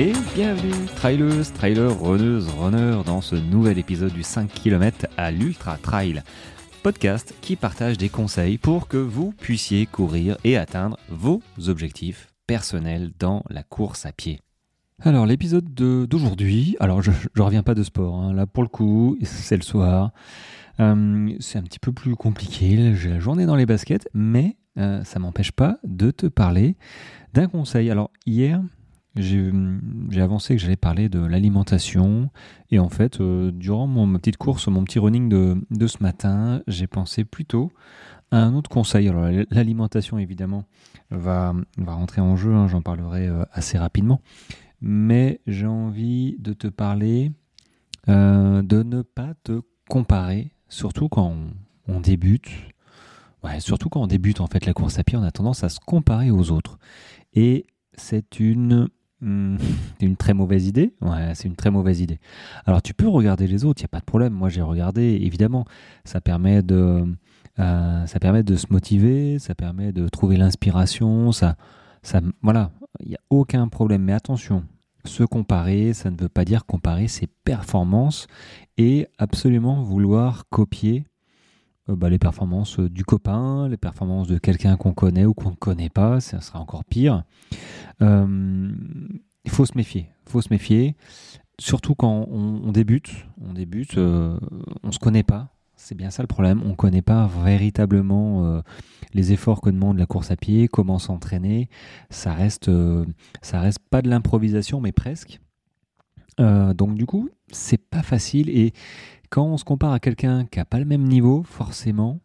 Et bienvenue, trailers, trailers, runneuses, runners, dans ce nouvel épisode du 5 km à l'Ultra Trail. Podcast qui partage des conseils pour que vous puissiez courir et atteindre vos objectifs personnels dans la course à pied. Alors l'épisode d'aujourd'hui, alors je, ne reviens pas de sport, hein. là pour le coup c'est le soir, euh, c'est un petit peu plus compliqué, j'ai la journée dans les baskets, mais euh, ça m'empêche pas de te parler d'un conseil. Alors hier j'ai avancé que j'allais parler de l'alimentation. Et en fait, euh, durant mon, ma petite course, mon petit running de, ce matin, j'ai pensé plutôt à un autre conseil. Alors, l'alimentation, évidemment, va, va rentrer en jeu. Hein, j'en parlerai euh, assez rapidement. Mais j'ai envie de te parler euh, de ne pas te comparer, surtout quand on, débute. Surtout quand on débute en fait la course à pied, on a tendance à se comparer aux autres. Et c'est une Hmm, c'est une très mauvaise idée. Ouais, c'est une très mauvaise idée. Alors tu peux regarder les autres, il n'y a pas de problème. Moi j'ai regardé, évidemment, ça permet de, euh, ça permet de se motiver, ça permet de trouver l'inspiration, ça, ça, voilà, il n'y a aucun problème. Mais attention, se comparer, ça ne veut pas dire comparer ses performances et absolument vouloir copier euh, bah, les performances du copain, les performances de quelqu'un qu'on connaît ou qu'on ne connaît pas, ça sera encore pire. Euh, il faut se méfier. Faut se méfier. Surtout quand on, débute. On débute, euh, on se connaît pas. C'est bien ça le problème. On ne connaît pas véritablement euh, les efforts que demande la course à pied, comment s'entraîner. Ça reste, ça reste pas de l'improvisation, mais presque. donc du coup, c'est pas facile. Et quand on se compare à quelqu'un qui a pas le même niveau, forcément,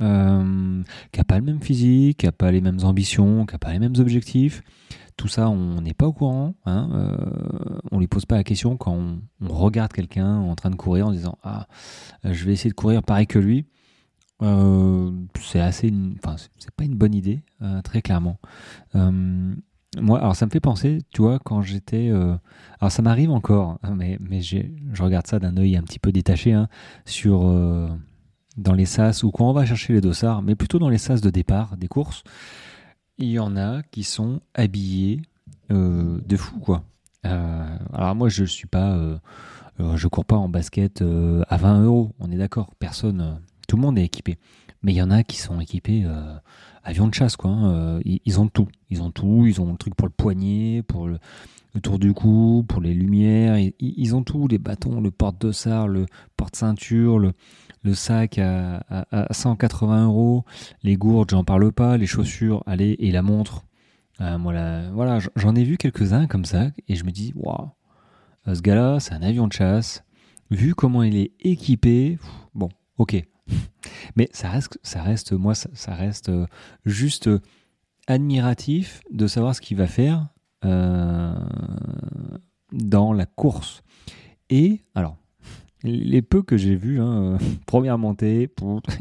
euh, qui n'a pas le même physique, qui n'a pas les mêmes ambitions, qui n'a pas les mêmes objectifs. Tout ça, on n'est pas au courant. Hein, euh, on lui pose pas la question quand on, regarde quelqu'un en train de courir en disant ah je vais essayer de courir pareil que lui. Euh, c'est assez, enfin c'est pas une bonne idée euh, très clairement. moi, alors ça me fait penser, tu vois, quand j'étais, alors ça m'arrive encore, hein, mais mais je regarde ça d'un œil un petit peu détaché hein, sur dans les sas ou quand on va chercher les dossards, mais plutôt dans les sas de départ des courses, il y en a qui sont habillés euh, de fou quoi. Euh, alors moi je suis pas, euh, je cours pas en basket à 20 euros, on est d'accord, personne, tout le monde est équipé, mais il y en a qui sont équipés avion de chasse quoi. Hein. Ils, ont tout, ils ont tout, ils ont le truc pour le poignet, pour le, tour du cou, pour les lumières, ils, ils ont tout, les bâtons, le porte-dossard, le porte-ceinture, le le sac à, 180 euros, les gourdes, j'en parle pas, les chaussures, allez, et la montre. Euh, voilà, j'en ai vu quelques-uns comme ça, et je me dis, waouh, euh, ce gars-là, c'est un avion de chasse. Vu comment il est équipé, bon, ok. Mais ça reste, ça reste moi, ça, reste euh, juste admiratif de savoir ce qu'il va faire dans la course. Et alors, les peu que j'ai vus, hein, euh, première montée,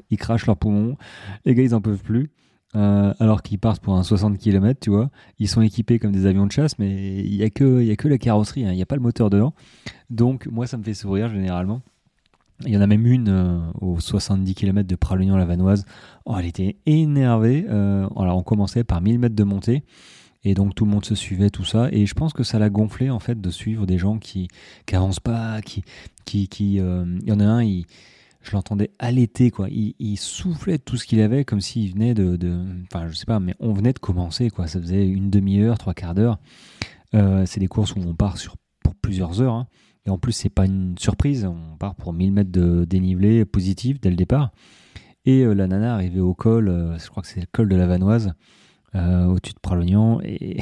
ils crachent leurs poumons, les gars ils en peuvent plus. Euh, alors qu'ils partent pour un 60 km, tu vois. Ils sont équipés comme des avions de chasse, mais il n'y a, que, y a que la carrosserie, hein. il n'y a pas le moteur dedans. Donc, moi, ça me fait sourire généralement. Il y en a même une euh, aux 70 km de Pralognan-la-Vanoise. Oh, elle était énervée. alors, on commençait par 1000 mètres de montée. Et donc tout le monde se suivait, tout ça. Et je pense que ça l'a gonflé en fait de suivre des gens qui n'avancent pas, qui, qui, qui euh, il y en a un, il, je l'entendais allaiter quoi. Il, il, soufflait tout ce qu'il avait comme s'il venait de, de, enfin je sais pas, mais on venait de commencer quoi. Ça faisait une demi-heure, trois quarts d'heure. Euh, c'est des courses où on part sur pour plusieurs heures. Hein. Et en plus c'est pas une surprise, on part pour 1000 mètres de dénivelé positif dès le départ. Et euh, la nana arrivait au col, je crois que c'est le col de la Vanoise. Euh, au-dessus de Pralognan et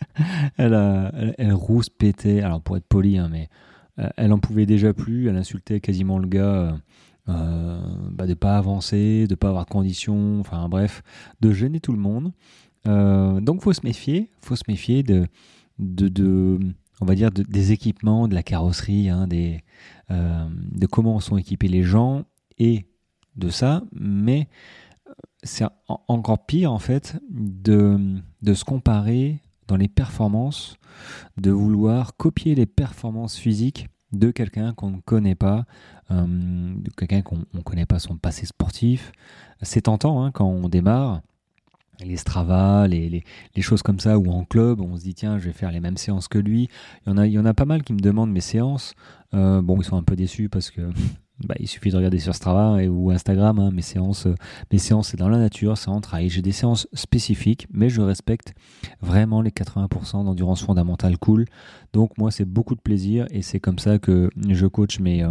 elle, elle, rouspétait, alors pour être poli, hein, mais euh, elle en pouvait déjà plus, elle insultait quasiment le gars euh, bah, de pas avancer, de pas avoir de conditions, enfin bref, de gêner tout le monde. donc faut se méfier, faut se méfier de, de, on va dire des équipements, de la carrosserie, hein, des, de comment sont équipés les gens et de ça, mais c'est encore pire en fait de, de se comparer dans les performances, de vouloir copier les performances physiques de quelqu'un qu'on ne connaît pas, euh, de quelqu'un qu'on ne connaît pas son passé sportif. C'est tentant hein, quand on démarre. les Strava, les, choses comme ça, ou en club, on se dit tiens, je vais faire les mêmes séances que lui. Il y en a, il y en a pas mal qui me demandent mes séances. bon, ils sont un peu déçus parce que bah, il suffit de regarder sur Strava ou Instagram. Hein, mes séances, mes séances, c'est dans la nature, c'est en trail. J'ai des séances spécifiques, mais je respecte vraiment les 80% d'endurance fondamentale cool. Donc moi, c'est beaucoup de plaisir et c'est comme ça que je coach mes, euh,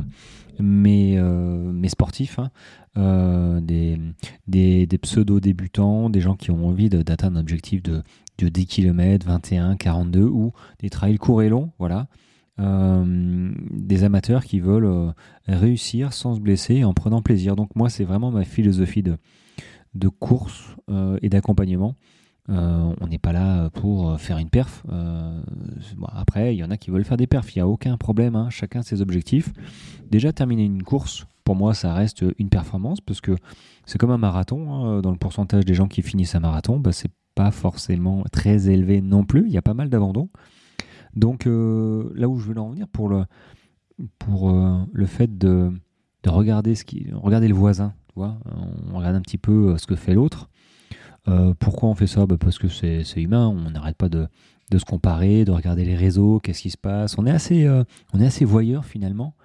mes, euh, mes sportifs, hein. euh, des, des, des pseudo-débutants, des gens qui ont envie d'atteindre un objectif de, de 10 km, 21, 42 ou des trails courts et longs. Voilà. Euh, des amateurs qui veulent euh, réussir sans se blesser en prenant plaisir. Donc moi, c'est vraiment ma philosophie de, de course euh, et d'accompagnement. on n'est pas là pour faire une perf. après, il y en a qui veulent faire des perfs, il n'y a aucun problème, hein. chacun ses objectifs. Déjà, terminer une course, pour moi, ça reste une performance parce que c'est comme un marathon. Hein. dans le pourcentage des gens qui finissent un marathon, bah, c'est pas forcément très élevé non plus. Il y a pas mal d'abandons. Donc euh, là où je veux en venir pour le, pour, euh, le fait de, de, regarder, ce qui, regarder le voisin, tu vois, on regarde un petit peu euh, ce que fait l'autre. pourquoi on fait ça? Bah Parce que c'est humain, on n'arrête pas de, de, se comparer, de regarder les réseaux, qu'est-ce qui se passe. On est assez, on est assez voyeur finalement.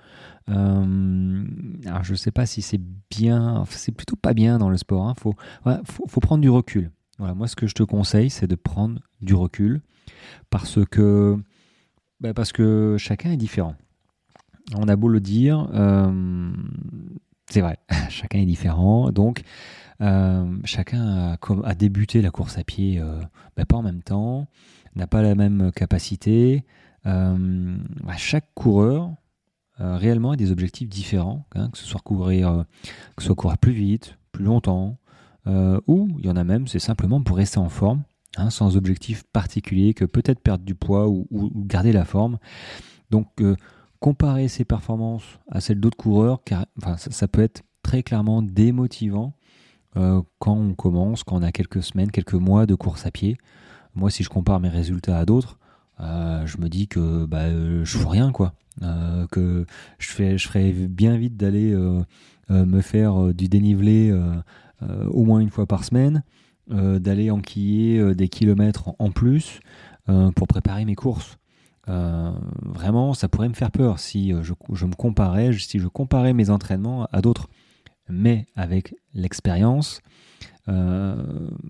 alors je ne sais pas si c'est bien, c'est plutôt pas bien dans le sport. Il hein. faut, faut, faut, prendre du recul. Voilà, moi ce que je te conseille, c'est de prendre du recul parce que bah, parce que chacun est différent. On a beau le dire, euh, c'est vrai, chacun est différent. Donc, euh, chacun a, débuté la course à pied euh, bah, pas en même temps, n'a pas la même capacité. Bah, chaque coureur réellement a des objectifs différents, hein, que ce soit courir, que ce soit courir plus vite, plus longtemps, ou il y en a même, c'est simplement pour rester en forme Hein, sans objectif particulier que peut-être perdre du poids ou, garder la forme. Donc euh, comparer ses performances à celles d'autres coureurs, ça, peut être très clairement démotivant euh, quand on commence, quand on a quelques semaines, quelques mois de course à pied. Moi, si je compare mes résultats à d'autres, euh, je me dis que bah, je fous rien, quoi. que je, fais, je ferais bien vite d'aller me faire du dénivelé au moins une fois par semaine. Euh, d'aller enquiller euh, des kilomètres en plus euh, pour préparer mes courses. vraiment, ça pourrait me faire peur si je, me comparais, si je comparais mes entraînements à d'autres. Mais avec l'expérience, bah,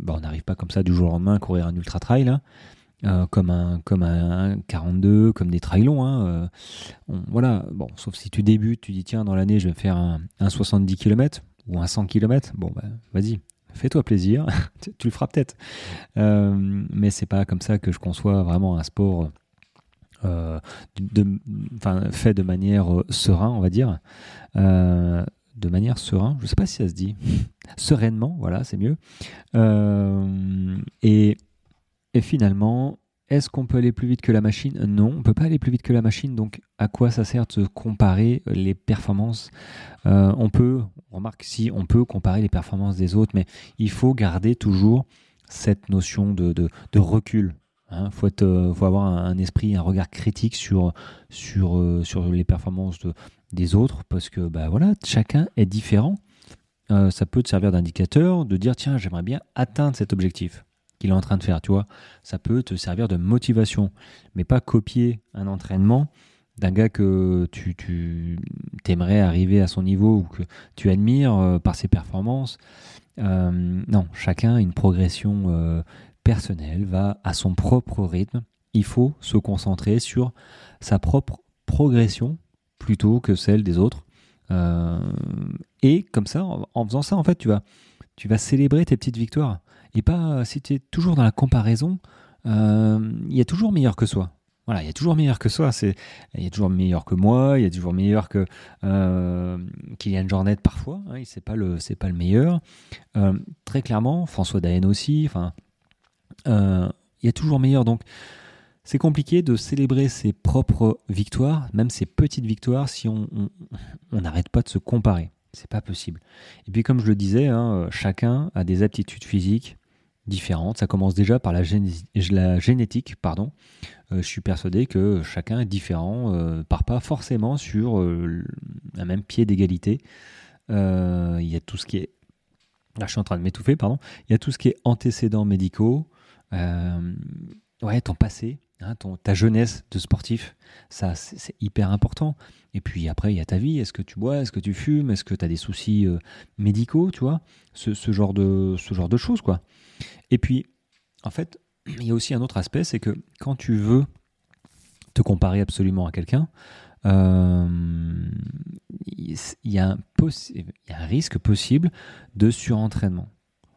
on n'arrive pas comme ça du jour au lendemain à courir un ultra trail. Hein. comme un comme un 42, comme des trails longs. Hein, voilà, bon, sauf si tu débutes, tu dis tiens dans l'année je vais faire un, 70 km ou un 100 km. Bon, bah, vas-y, fais-toi plaisir, tu, le feras peut-être. Euh, mais c'est pas comme ça que je conçois vraiment un sport euh, fait de manière euh, serein, on va dire. Euh, de manière serein, je sais pas si ça se dit. Sereinement, voilà, c'est mieux. et, et finalement, est-ce qu'on peut aller plus vite que la machine? Non, on ne peut pas aller plus vite que la machine. Donc, à quoi ça sert de comparer les performances? Euh, On peut, on remarque si on peut comparer les performances des autres, mais il faut garder toujours cette notion de, recul. Il hein. faut, faut, avoir un, esprit, un regard critique sur, euh, les performances des autres, parce que bah, voilà, chacun est différent. Euh, ça peut te servir d'indicateur, de dire tiens, j'aimerais bien atteindre cet objectif qu'il est en train de faire, tu vois. Ça peut te servir de motivation, mais pas copier un entraînement d'un gars que tu, tu aimerais arriver à son niveau ou que tu admires euh, par ses performances. Euh, non, chacun a une progression euh, personnelle, va à son propre rythme. Il faut se concentrer sur sa propre progression plutôt que celle des autres. et comme ça, en, faisant ça, en fait, tu vas, tu vas célébrer tes petites victoires. Et pas, es toujours dans la comparaison, euh, il y a toujours meilleur que soi. Voilà, il y a toujours meilleur que soi. C'est, il y a toujours meilleur que moi. Il y a toujours meilleur que euh, Kylian Jornet parfois. Hein, c'est pas le, c'est pas le meilleur. Euh, très clairement, François Daen aussi. Enfin, euh, il y a toujours meilleur. Donc, c'est compliqué de célébrer ses propres victoires, même ses petites victoires, si on n'arrête pas de se comparer. C'est pas possible. Et puis, comme je le disais, hein, chacun a des aptitudes physiques différentes. Ça commence déjà par la, génétique. Pardon. Euh, je suis persuadé que chacun est différent, euh, part pas forcément sur euh, un même pied d'égalité. Il y a tout ce qui est Là, je suis en train de m'étouffer, pardon. Il y a tout ce qui est antécédents médicaux, euh, ouais, ton passé, hein, ton, ta jeunesse de sportif, ça, c'est hyper important. Et puis après, il y a ta vie. Est-ce que tu bois? Est-ce que tu fumes? Est-ce que tu as des soucis euh, médicaux, tu vois? Ce, ce, genre de, ce genre de choses, quoi. Et puis, en fait, il y a aussi un autre aspect, c'est que quand tu veux te comparer absolument à quelqu'un, euh, il y, a un risque possible de surentraînement.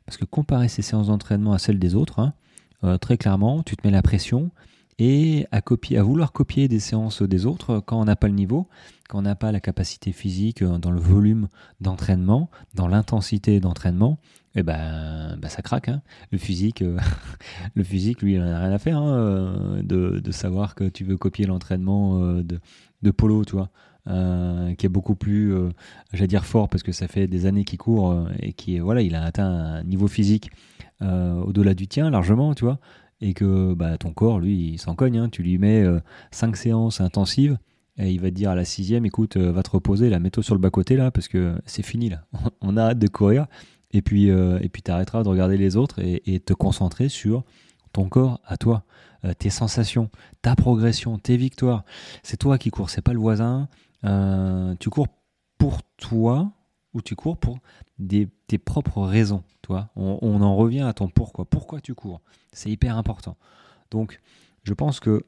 Parce que comparer ces séances d'entraînement à celles des autres, hein, euh, très clairement, tu te mets la pression et à, copier, à vouloir copier des séances des autres quand on n'a pas le niveau, quand on n'a pas la capacité physique euh, dans le volume d'entraînement, dans l'intensité d'entraînement, et eh ben, ben, ça craque. Hein. Le physique, le physique, lui, il n'en a rien à faire hein, de, savoir que tu veux copier l'entraînement de, Polo, tu vois, euh, qui est beaucoup plus, euh, j'allais dire fort parce que ça fait des années qu'il court euh, et qui, voilà, il a atteint un niveau physique au-delà du tien largement, tu vois, et que bah, ton corps, lui, il s'en cogne. Hein. tu lui mets cinq séances intensives et il va te dire à la sixième, écoute, va te reposer, la mets-toi sur le bas-côté là parce que c'est fini là, on arrête de courir. Et puis, et puis de regarder les autres et, te concentrer sur ton corps à toi. Euh, tes sensations, ta progression, tes victoires. C'est toi qui cours, c'est pas le voisin. Euh, tu cours pour toi ou tu cours pour tes propres raisons. Toi, on, en revient à ton pourquoi. Pourquoi tu cours? C'est hyper important. Donc, je pense que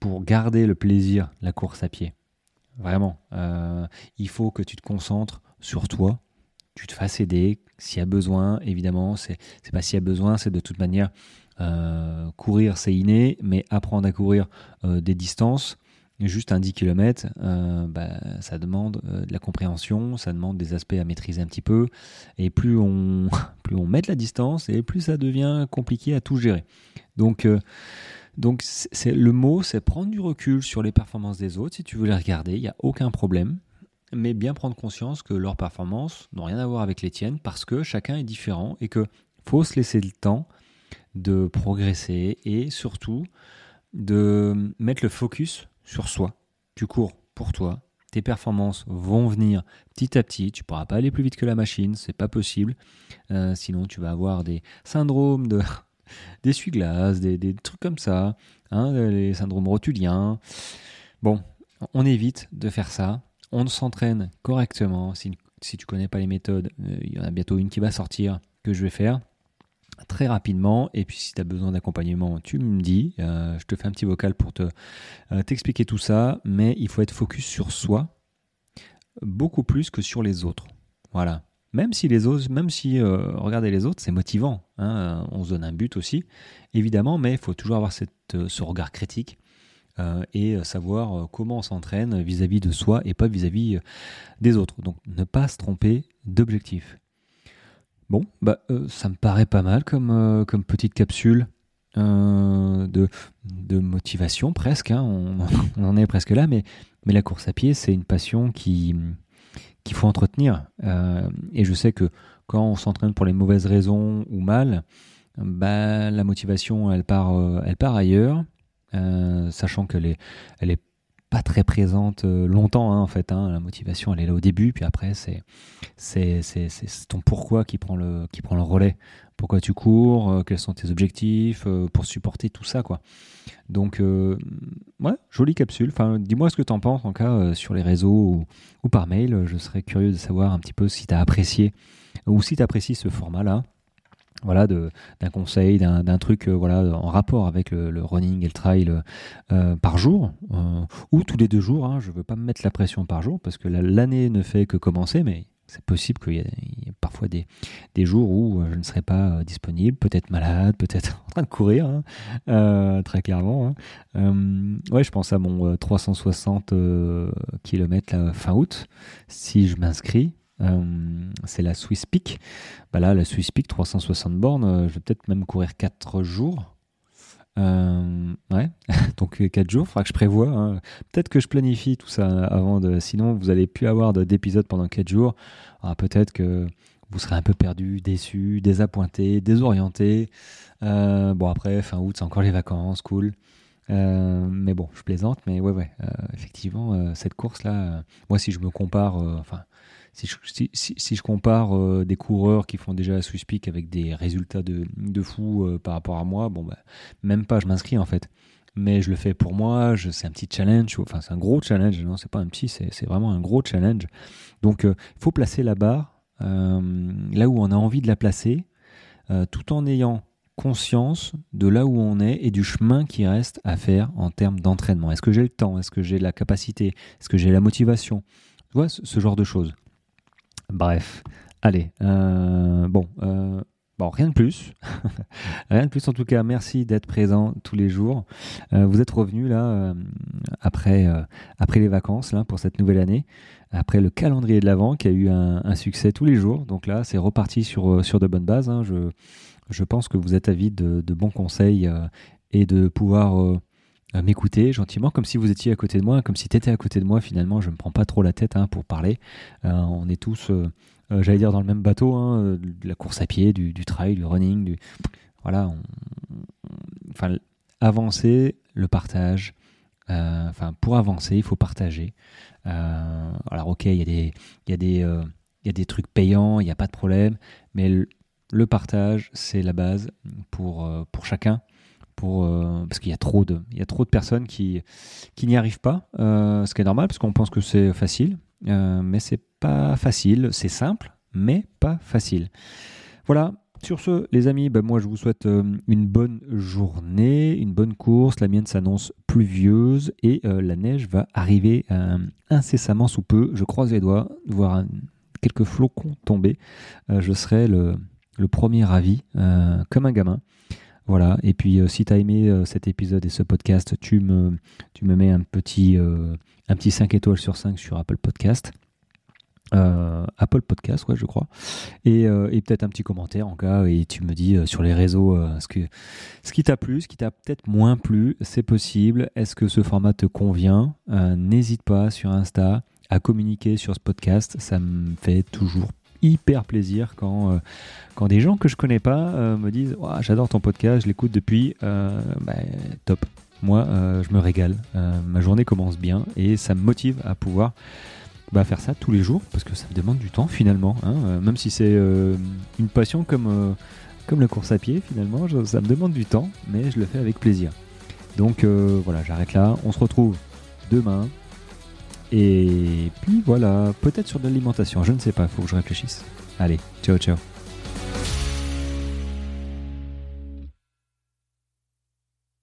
pour garder le plaisir, la course à pied, vraiment, euh, il faut que tu te concentres sur toi, tu te fasses aider s'il y a besoin, évidemment. C'est pas s'il y a besoin, c'est de toute manière euh, courir, c'est inné, mais apprendre à courir euh, des distances, juste un 10 km, euh, bah, ça demande de la compréhension, ça demande des aspects à maîtriser un petit peu. Et plus on, plus on met de la distance, et plus ça devient compliqué à tout gérer. Donc, c'est, le mot, c'est prendre du recul sur les performances des autres. Si tu veux les regarder, il n'y a aucun problème. Mais bien prendre conscience que leurs performances n'ont rien à voir avec les tiennes parce que chacun est différent et que faut se laisser le temps de progresser et surtout de mettre le focus sur soi. Tu cours pour toi. Tes performances vont venir petit à petit. Tu pourras pas aller plus vite que la machine, c'est pas possible. Euh, sinon, tu vas avoir des syndromes de d'essuie-glace, des, des, trucs comme ça, hein, les syndromes rotuliens. Bon, on évite de faire ça. On s'entraîne correctement. Si, si tu connais pas les méthodes, euh, il y en a bientôt une qui va sortir que je vais faire très rapidement. Et puis si tu as besoin d'accompagnement, tu me dis. Euh, je te fais un petit vocal pour te euh, t'expliquer tout ça. Mais il faut être focus sur soi beaucoup plus que sur les autres. Voilà. Même si les autres, même si euh, regarder les autres, c'est motivant. Hein, on se donne un but aussi, évidemment, mais il faut toujours avoir ce regard critique et savoir comment on s'entraîne vis-à-vis de soi et pas vis-à-vis des autres. Donc ne pas se tromper d'objectif. Bon, bah, euh, ça me paraît pas mal comme, euh, comme petite capsule euh, de, de motivation presque. Hein. On, en est presque là, mais, mais la course à pied, c'est une passion qui qu'il faut entretenir. et je sais que quand on s'entraîne pour les mauvaises raisons ou mal, bah, la motivation, elle part, elle part ailleurs, sachant qu'elle est, elle est pas très présente euh, longtemps hein, en fait. Hein. La motivation, elle est là au début, puis après c'est ton pourquoi qui prend le qui prend le relais. Pourquoi tu cours euh, Quels sont tes objectifs euh, pour supporter tout ça quoi. Donc ouais, jolie capsule. Dis-moi ce que tu en penses en cas sur les réseaux ou, ou, par mail. Je serais curieux de savoir un petit peu si tu as apprécié ou si tu apprécies ce format là voilà d'un conseil d'un truc euh, voilà en rapport avec le, running et le trail euh, par jour euh, ou tous les deux jours hein, je veux pas me mettre la pression par jour parce que l'année ne fait que commencer mais c'est possible qu'il y, ait parfois des, des, jours où je ne serai pas disponible, peut-être malade, peut-être en train de courir, hein, très clairement. Hein. ouais, je pense à mon 360 km fin août. Si je m'inscris, euh, c'est la Swiss Peak. Bah là, la Swiss Peak 360 bornes, euh, je vais peut-être même courir 4 jours. Euh, ouais, donc 4 jours, il faudra que je prévoie. Hein. Peut-être que je planifie tout ça avant de. Sinon, vous n'allez plus avoir d'épisode pendant 4 jours. peut-être que vous serez un peu perdu, déçu, désappointé, désorienté. bon, après, fin août, c'est encore les vacances, cool. mais bon, je plaisante, mais ouais, ouais, effectivement, cette course-là, moi, si je me compare, enfin, si je, compare des coureurs qui font déjà la Swiss Peak avec des résultats de, de fou par rapport à moi, bon, bah, même pas, je m'inscris en fait mais je le fais pour moi. C'est un petit challenge, enfin c'est un gros challenge. Non, c'est pas un petit, c'est vraiment un gros challenge. Donc il faut placer la barre euh, là où on a envie de la placer, euh, tout en ayant conscience de là où on est et du chemin qui reste à faire en termes d'entraînement. Est-ce que j'ai le temps? Est-ce que j'ai la capacité? Est-ce que j'ai la motivation? Tu vois, ce, genre de choses. Bref, allez, euh, bon, Bon, rien de plus. rien de plus. En tout cas, merci d'être présent tous les jours. vous êtes revenu là après, après les vacances là pour cette nouvelle année après le calendrier de l'Avent qui a eu un, succès tous les jours. Donc là, c'est reparti sur, euh, sur de bonnes bases. Hein. Je, je pense que vous êtes avide de, bons conseils euh, et de pouvoir euh, m'écouter gentiment, comme si vous étiez à côté de moi, comme si tu étais à côté de moi. Finalement, je ne me prends pas trop la tête hein, pour parler. on est tous, j'allais dire, dans le même bateau, hein, de la course à pied, du, trail, du running. Du... Voilà, enfin, avancer, le partage. Enfin, pour avancer, il faut partager. Euh, alors ok, il y a des, y a euh, y a des trucs payants, il n'y a pas de problème, mais le, partage, c'est la base pour, euh, pour chacun. Pour, parce qu'il y a trop de y a trop de personnes qui qui n'y arrivent pas ce qui est normal parce qu'on pense que c'est facile mais c'est pas facile c'est simple mais pas facile voilà sur ce, les amis, bah, moi je vous souhaite euh, une bonne journée, une bonne course. La mienne s'annonce pluvieuse et euh, la neige va arriver euh, incessamment sous peu. Je croise les doigts voir quelques flocons tomber. je serai le, premier ravi, comme un gamin. Voilà, et puis si tu as aimé cet épisode et ce podcast, tu me, tu me mets un petit, un petit 5 étoiles sur 5 sur Apple Podcast. Euh, Apple Podcast, ouais, je crois. Euh, et, peut-être un petit commentaire en cas, et tu me dis euh, sur les réseaux ce, que, ce qui t'a plu, ce qui t'a peut-être moins plu, c'est possible. Est-ce que ce format te convient? N'hésite pas sur Insta à communiquer sur ce podcast. Ça me fait toujours hyper plaisir quand, quand des gens que je connais pas me disent J'adore ton podcast, je l'écoute depuis. Bah, top. Moi, je me régale. ma journée commence bien et ça me motive à pouvoir bah, faire ça tous les jours parce que ça me demande du temps finalement. Hein, euh, même si c'est euh, une passion comme, euh, comme la course à pied, finalement, ça me demande du temps, mais je le fais avec plaisir. Donc voilà, j'arrête là. On se retrouve demain. Et puis voilà, peut-être sur de l'alimentation, je ne sais pas, faut que je réfléchisse. Allez, ciao ciao.